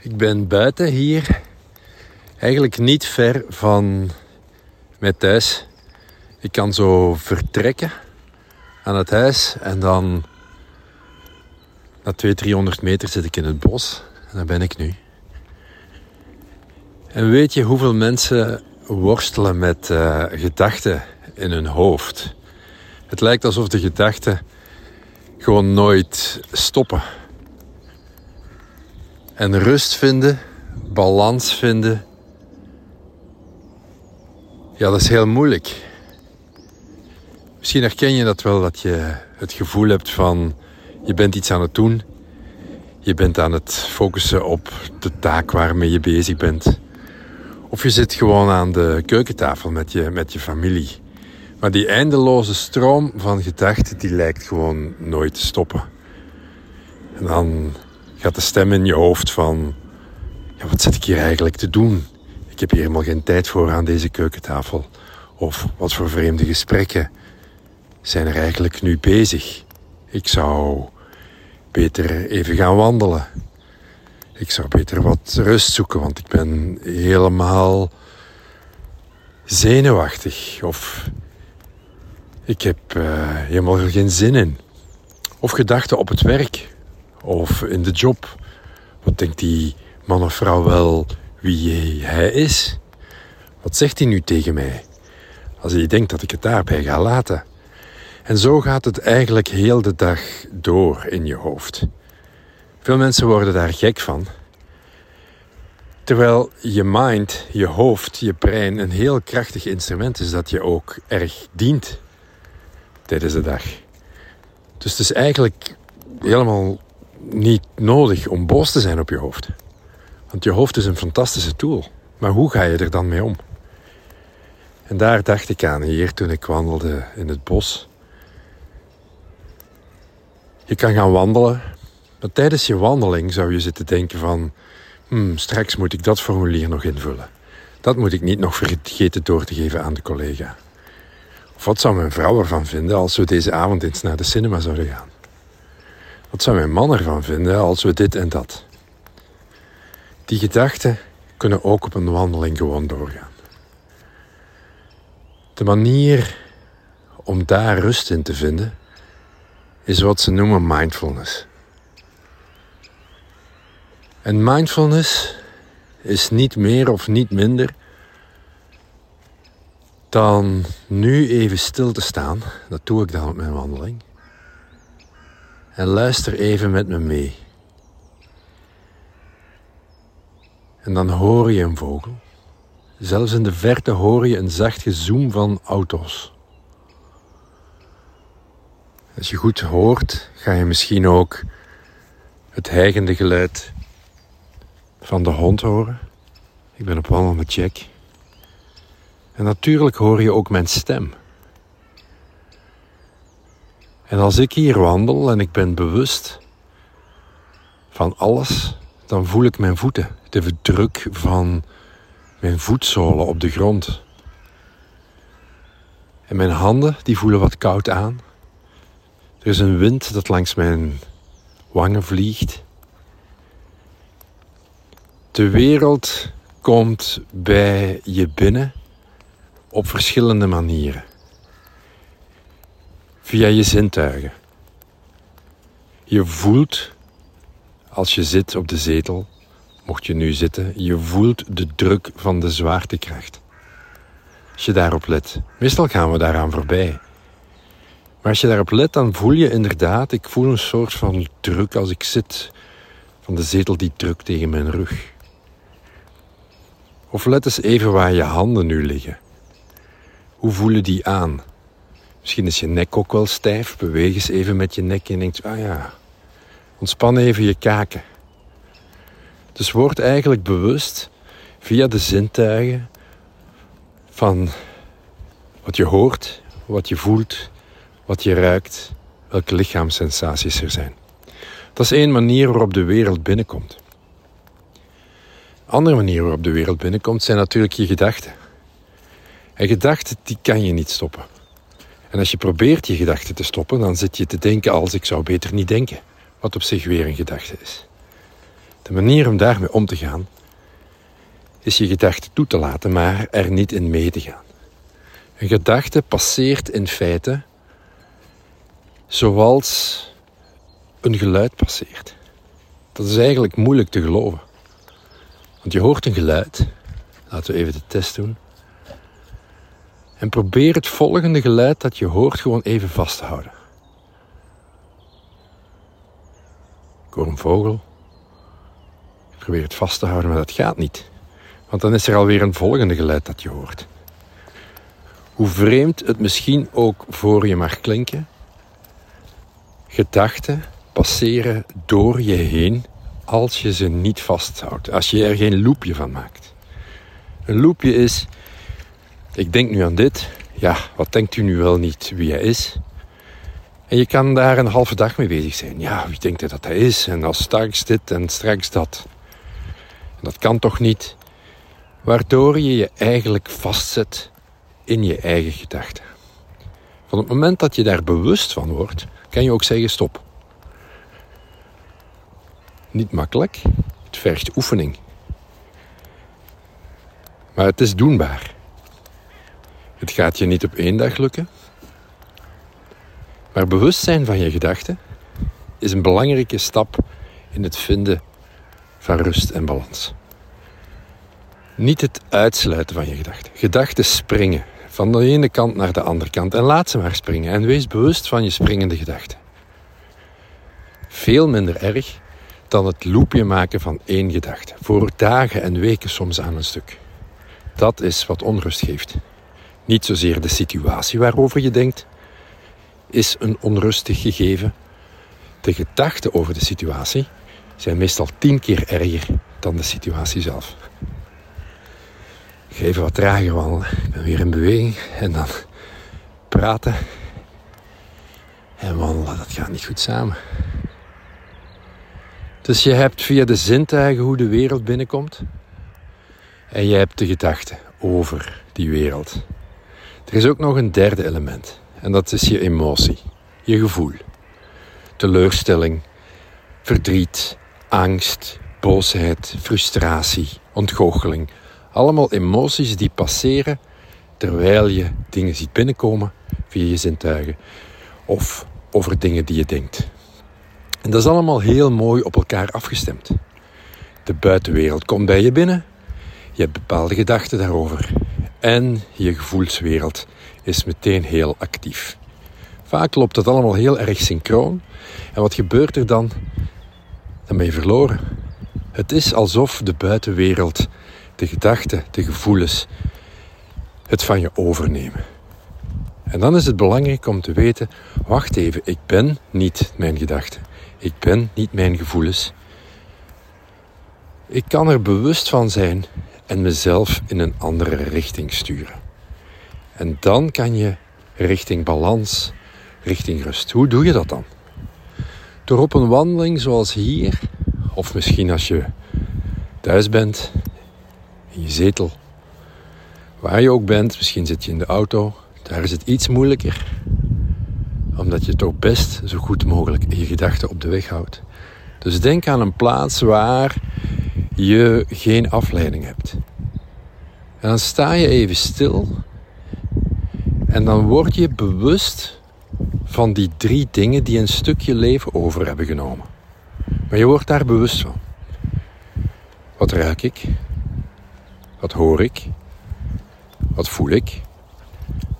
Ik ben buiten hier, eigenlijk niet ver van mijn thuis. Ik kan zo vertrekken aan het huis en dan na 200, 300 meter zit ik in het bos en daar ben ik nu. En weet je hoeveel mensen worstelen met uh, gedachten in hun hoofd? Het lijkt alsof de gedachten gewoon nooit stoppen. En rust vinden, balans vinden, ja, dat is heel moeilijk. Misschien herken je dat wel, dat je het gevoel hebt van je bent iets aan het doen. Je bent aan het focussen op de taak waarmee je bezig bent. Of je zit gewoon aan de keukentafel met je, met je familie. Maar die eindeloze stroom van gedachten, die lijkt gewoon nooit te stoppen. En dan gaat de stem in je hoofd van... Ja, wat zit ik hier eigenlijk te doen? Ik heb hier helemaal geen tijd voor aan deze keukentafel. Of wat voor vreemde gesprekken zijn er eigenlijk nu bezig? Ik zou beter even gaan wandelen. Ik zou beter wat rust zoeken, want ik ben helemaal zenuwachtig. Of ik heb uh, helemaal geen zin in. Of gedachten op het werk. Of in de job. Wat denkt die man of vrouw wel wie hij is? Wat zegt hij nu tegen mij? Als hij denkt dat ik het daarbij ga laten. En zo gaat het eigenlijk heel de dag door in je hoofd. Veel mensen worden daar gek van. Terwijl je mind, je hoofd, je brein een heel krachtig instrument is dat je ook erg dient tijdens de dag. Dus het is eigenlijk helemaal niet nodig om boos te zijn op je hoofd. Want je hoofd is een fantastische tool. Maar hoe ga je er dan mee om? En daar dacht ik aan hier toen ik wandelde in het bos. Je kan gaan wandelen, maar tijdens je wandeling zou je zitten denken van... Hmm, straks moet ik dat formulier nog invullen. Dat moet ik niet nog vergeten door te geven aan de collega. Of wat zou mijn vrouw ervan vinden als we deze avond eens naar de cinema zouden gaan? Wat zou mijn man ervan vinden als we dit en dat? Die gedachten kunnen ook op een wandeling gewoon doorgaan. De manier om daar rust in te vinden is wat ze noemen mindfulness. En mindfulness is niet meer of niet minder dan nu even stil te staan. Dat doe ik dan op mijn wandeling. En luister even met me mee. En dan hoor je een vogel. Zelfs in de verte hoor je een zacht gezoem van auto's. Als je goed hoort, ga je misschien ook het hijgende geluid van de hond horen. Ik ben op wandel met Jack. En natuurlijk hoor je ook mijn stem. En als ik hier wandel en ik ben bewust van alles, dan voel ik mijn voeten, de druk van mijn voetzolen op de grond. En mijn handen, die voelen wat koud aan. Er is een wind dat langs mijn wangen vliegt. De wereld komt bij je binnen op verschillende manieren. Via je zintuigen. Je voelt als je zit op de zetel, mocht je nu zitten, je voelt de druk van de zwaartekracht. Als je daarop let. Meestal gaan we daaraan voorbij. Maar als je daarop let, dan voel je inderdaad, ik voel een soort van druk als ik zit. Van de zetel die drukt tegen mijn rug. Of let eens even waar je handen nu liggen. Hoe voelen die aan? Misschien is je nek ook wel stijf. Beweeg eens even met je nek en denkt, ah ja, ontspan even je kaken. Dus word eigenlijk bewust via de zintuigen van wat je hoort, wat je voelt, wat je ruikt, welke lichaamssensaties er zijn. Dat is één manier waarop de wereld binnenkomt. Andere manier waarop de wereld binnenkomt zijn natuurlijk je gedachten. En gedachten, die kan je niet stoppen. En als je probeert je gedachten te stoppen, dan zit je te denken als ik zou beter niet denken. Wat op zich weer een gedachte is. De manier om daarmee om te gaan is je gedachte toe te laten, maar er niet in mee te gaan. Een gedachte passeert in feite zoals een geluid passeert. Dat is eigenlijk moeilijk te geloven. Want je hoort een geluid. Laten we even de test doen. En probeer het volgende geluid dat je hoort gewoon even vast te houden. Ik hoor een vogel. Ik probeer het vast te houden, maar dat gaat niet. Want dan is er alweer een volgende geluid dat je hoort. Hoe vreemd het misschien ook voor je mag klinken, gedachten passeren door je heen als je ze niet vasthoudt. Als je er geen loopje van maakt. Een loopje is, ik denk nu aan dit. Ja, wat denkt u nu wel niet wie hij is? En je kan daar een halve dag mee bezig zijn. Ja, wie denkt hij dat hij is? En als straks dit en straks dat. En dat kan toch niet? Waardoor je je eigenlijk vastzet in je eigen gedachten. Van het moment dat je daar bewust van wordt, kan je ook zeggen stop. Niet makkelijk, het vergt oefening. Maar het is doenbaar. Het gaat je niet op één dag lukken. Maar bewustzijn van je gedachten is een belangrijke stap in het vinden van rust en balans. Niet het uitsluiten van je gedachten. Gedachten springen van de ene kant naar de andere kant en laat ze maar springen en wees bewust van je springende gedachten. Veel minder erg dan het loopje maken van één gedachte, voor dagen en weken soms aan een stuk. Dat is wat onrust geeft. Niet zozeer de situatie waarover je denkt, is een onrustig gegeven. De gedachten over de situatie zijn meestal tien keer erger dan de situatie zelf. Ik even wat trager wandelen. Ik ben weer in beweging en dan praten en wandelen. Dat gaat niet goed samen. Dus je hebt via de zintuigen hoe de wereld binnenkomt. En je hebt de gedachten over die wereld. Er is ook nog een derde element. En dat is je emotie, je gevoel. Teleurstelling, verdriet, angst, boosheid, frustratie, ontgoocheling. Allemaal emoties die passeren terwijl je dingen ziet binnenkomen via je zintuigen of over dingen die je denkt. En dat is allemaal heel mooi op elkaar afgestemd. De buitenwereld komt bij je binnen, je hebt bepaalde gedachten daarover en je gevoelswereld is meteen heel actief. Vaak loopt dat allemaal heel erg synchroon en wat gebeurt er dan? Dan ben je verloren. Het is alsof de buitenwereld, de gedachten, de gevoelens, het van je overnemen. En dan is het belangrijk om te weten: wacht even, ik ben niet mijn gedachten. Ik ben niet mijn gevoelens. Ik kan er bewust van zijn en mezelf in een andere richting sturen. En dan kan je richting balans, richting rust. Hoe doe je dat dan? Door op een wandeling zoals hier, of misschien als je thuis bent, in je zetel, waar je ook bent, misschien zit je in de auto, daar is het iets moeilijker omdat je toch best zo goed mogelijk je gedachten op de weg houdt. Dus denk aan een plaats waar je geen afleiding hebt. En dan sta je even stil en dan word je bewust van die drie dingen die een stukje leven over hebben genomen. Maar je wordt daar bewust van. Wat ruik ik? Wat hoor ik? Wat voel ik?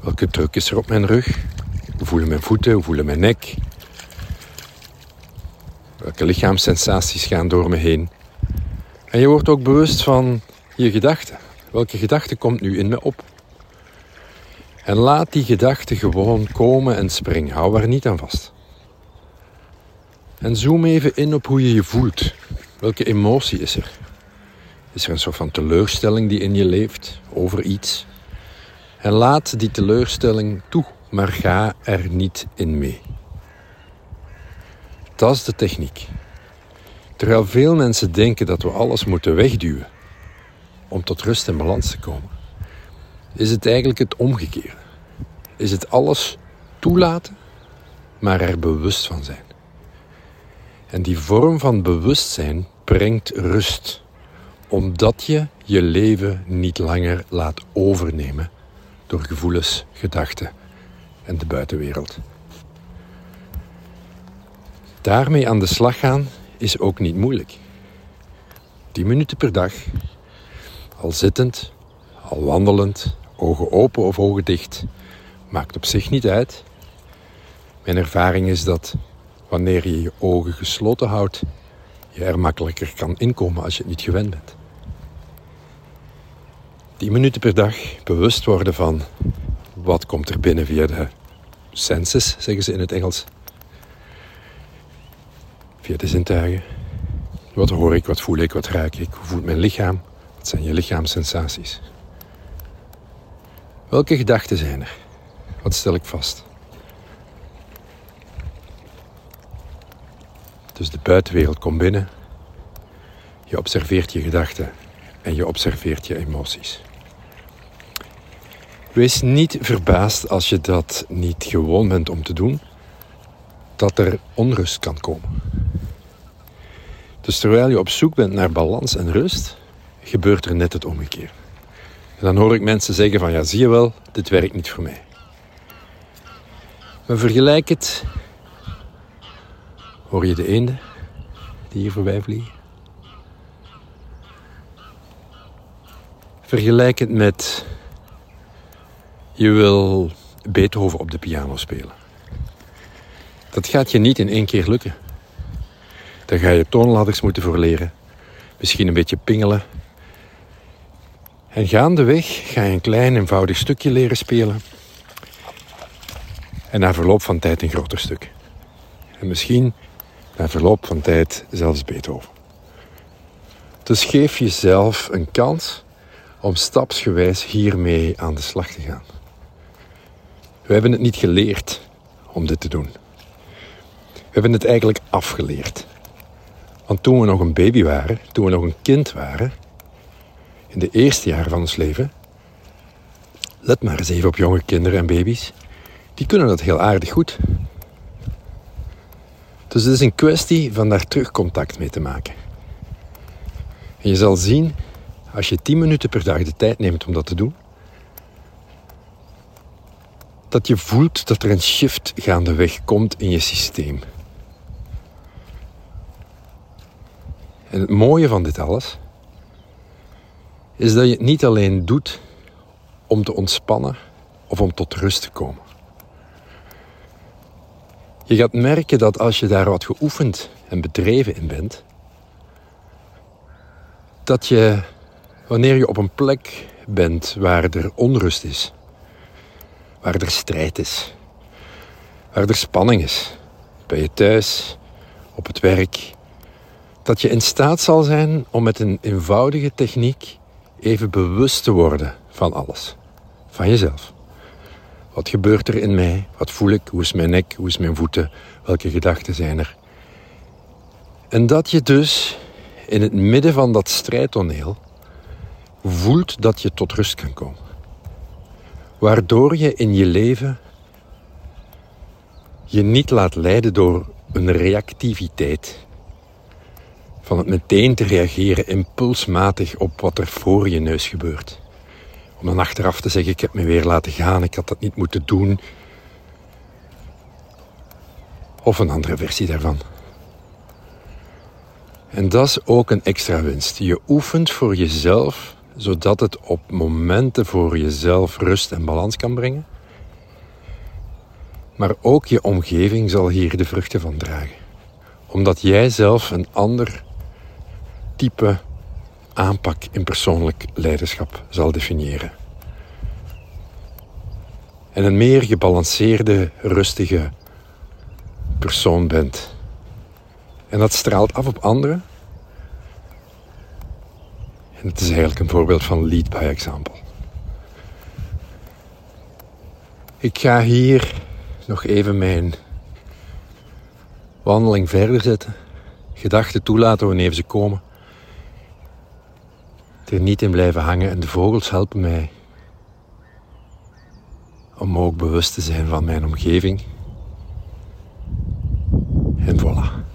Welke druk is er op mijn rug? Hoe voelen mijn voeten? Hoe voelen mijn nek? Welke lichaamssensaties gaan door me heen? En je wordt ook bewust van je gedachten. Welke gedachte komt nu in me op? En laat die gedachten gewoon komen en springen. Hou er niet aan vast. En zoom even in op hoe je je voelt. Welke emotie is er? Is er een soort van teleurstelling die in je leeft over iets? En laat die teleurstelling toe maar ga er niet in mee. Dat is de techniek. Terwijl veel mensen denken dat we alles moeten wegduwen om tot rust en balans te komen, is het eigenlijk het omgekeerde. Is het alles toelaten, maar er bewust van zijn. En die vorm van bewustzijn brengt rust, omdat je je leven niet langer laat overnemen door gevoelens, gedachten en de buitenwereld. Daarmee aan de slag gaan is ook niet moeilijk. 10 minuten per dag, al zittend, al wandelend, ogen open of ogen dicht, maakt op zich niet uit. Mijn ervaring is dat wanneer je je ogen gesloten houdt, je er makkelijker kan inkomen als je het niet gewend bent. 10 minuten per dag bewust worden van wat komt er binnen via de senses, zeggen ze in het Engels. Via de zintuigen. Wat hoor ik, wat voel ik, wat ruik ik, hoe voelt mijn lichaam? Zijn je lichaamssensaties? Welke gedachten zijn er? Wat stel ik vast? Dus de buitenwereld komt binnen. Je observeert je gedachten en je observeert je emoties. Wees niet verbaasd als je dat niet gewoon bent om te doen, dat er onrust kan komen. Dus terwijl je op zoek bent naar balans en rust, gebeurt er net het omgekeerde. En dan hoor ik mensen zeggen van ja, zie je wel, dit werkt niet voor mij. Maar vergelijk het. Hoor je de eenden die hier voorbij vliegen? Vergelijk het met je wil Beethoven op de piano spelen. Dat gaat je niet in één keer lukken. Daar ga je toonladders moeten voor leren. Misschien een beetje pingelen. En gaandeweg ga je een klein eenvoudig stukje leren spelen. En na verloop van tijd een groter stuk. En misschien na verloop van tijd zelfs Beethoven. Dus geef jezelf een kans om stapsgewijs hiermee aan de slag te gaan. We hebben het niet geleerd om dit te doen. We hebben het eigenlijk afgeleerd. Want toen we nog een baby waren, toen we nog een kind waren, in de eerste jaren van ons leven, let maar eens even op jonge kinderen en baby's, die kunnen dat heel aardig goed. Dus het is een kwestie van daar terug contact mee te maken. En je zal zien, als je 10 minuten per dag de tijd neemt om dat te doen, dat je voelt dat er een shift gaandeweg komt in je systeem. En het mooie van dit alles is dat je het niet alleen doet om te ontspannen of om tot rust te komen. Je gaat merken dat als je daar wat geoefend en bedreven in bent, dat je wanneer je op een plek bent waar er onrust is, waar er strijd is, waar er spanning is, bij je thuis, op het werk, dat je in staat zal zijn om met een eenvoudige techniek even bewust te worden van alles, van jezelf. Wat gebeurt er in mij? Wat voel ik? Hoe is mijn nek? Hoe is mijn voeten? Welke gedachten zijn er? En dat je dus in het midden van dat strijdtoneel voelt dat je tot rust kan komen. Waardoor je in je leven je niet laat leiden door een reactiviteit. Van het meteen te reageren impulsmatig op wat er voor je neus gebeurt. Om dan achteraf te zeggen, ik heb me weer laten gaan, ik had dat niet moeten doen. Of een andere versie daarvan. En dat is ook een extra winst. Je oefent voor jezelf, zodat het op momenten voor jezelf rust en balans kan brengen. Maar ook je omgeving zal hier de vruchten van dragen. Omdat jij zelf een ander type aanpak in persoonlijk leiderschap zal definiëren. En een meer gebalanceerde, rustige persoon bent. En dat straalt af op anderen. En het is eigenlijk een voorbeeld van lead by example. Ik ga hier nog even mijn wandeling verder zetten. Gedachten toelaten wanneer ze komen er niet in blijven hangen. En de vogels helpen mij om ook bewust te zijn van mijn omgeving. En voilà.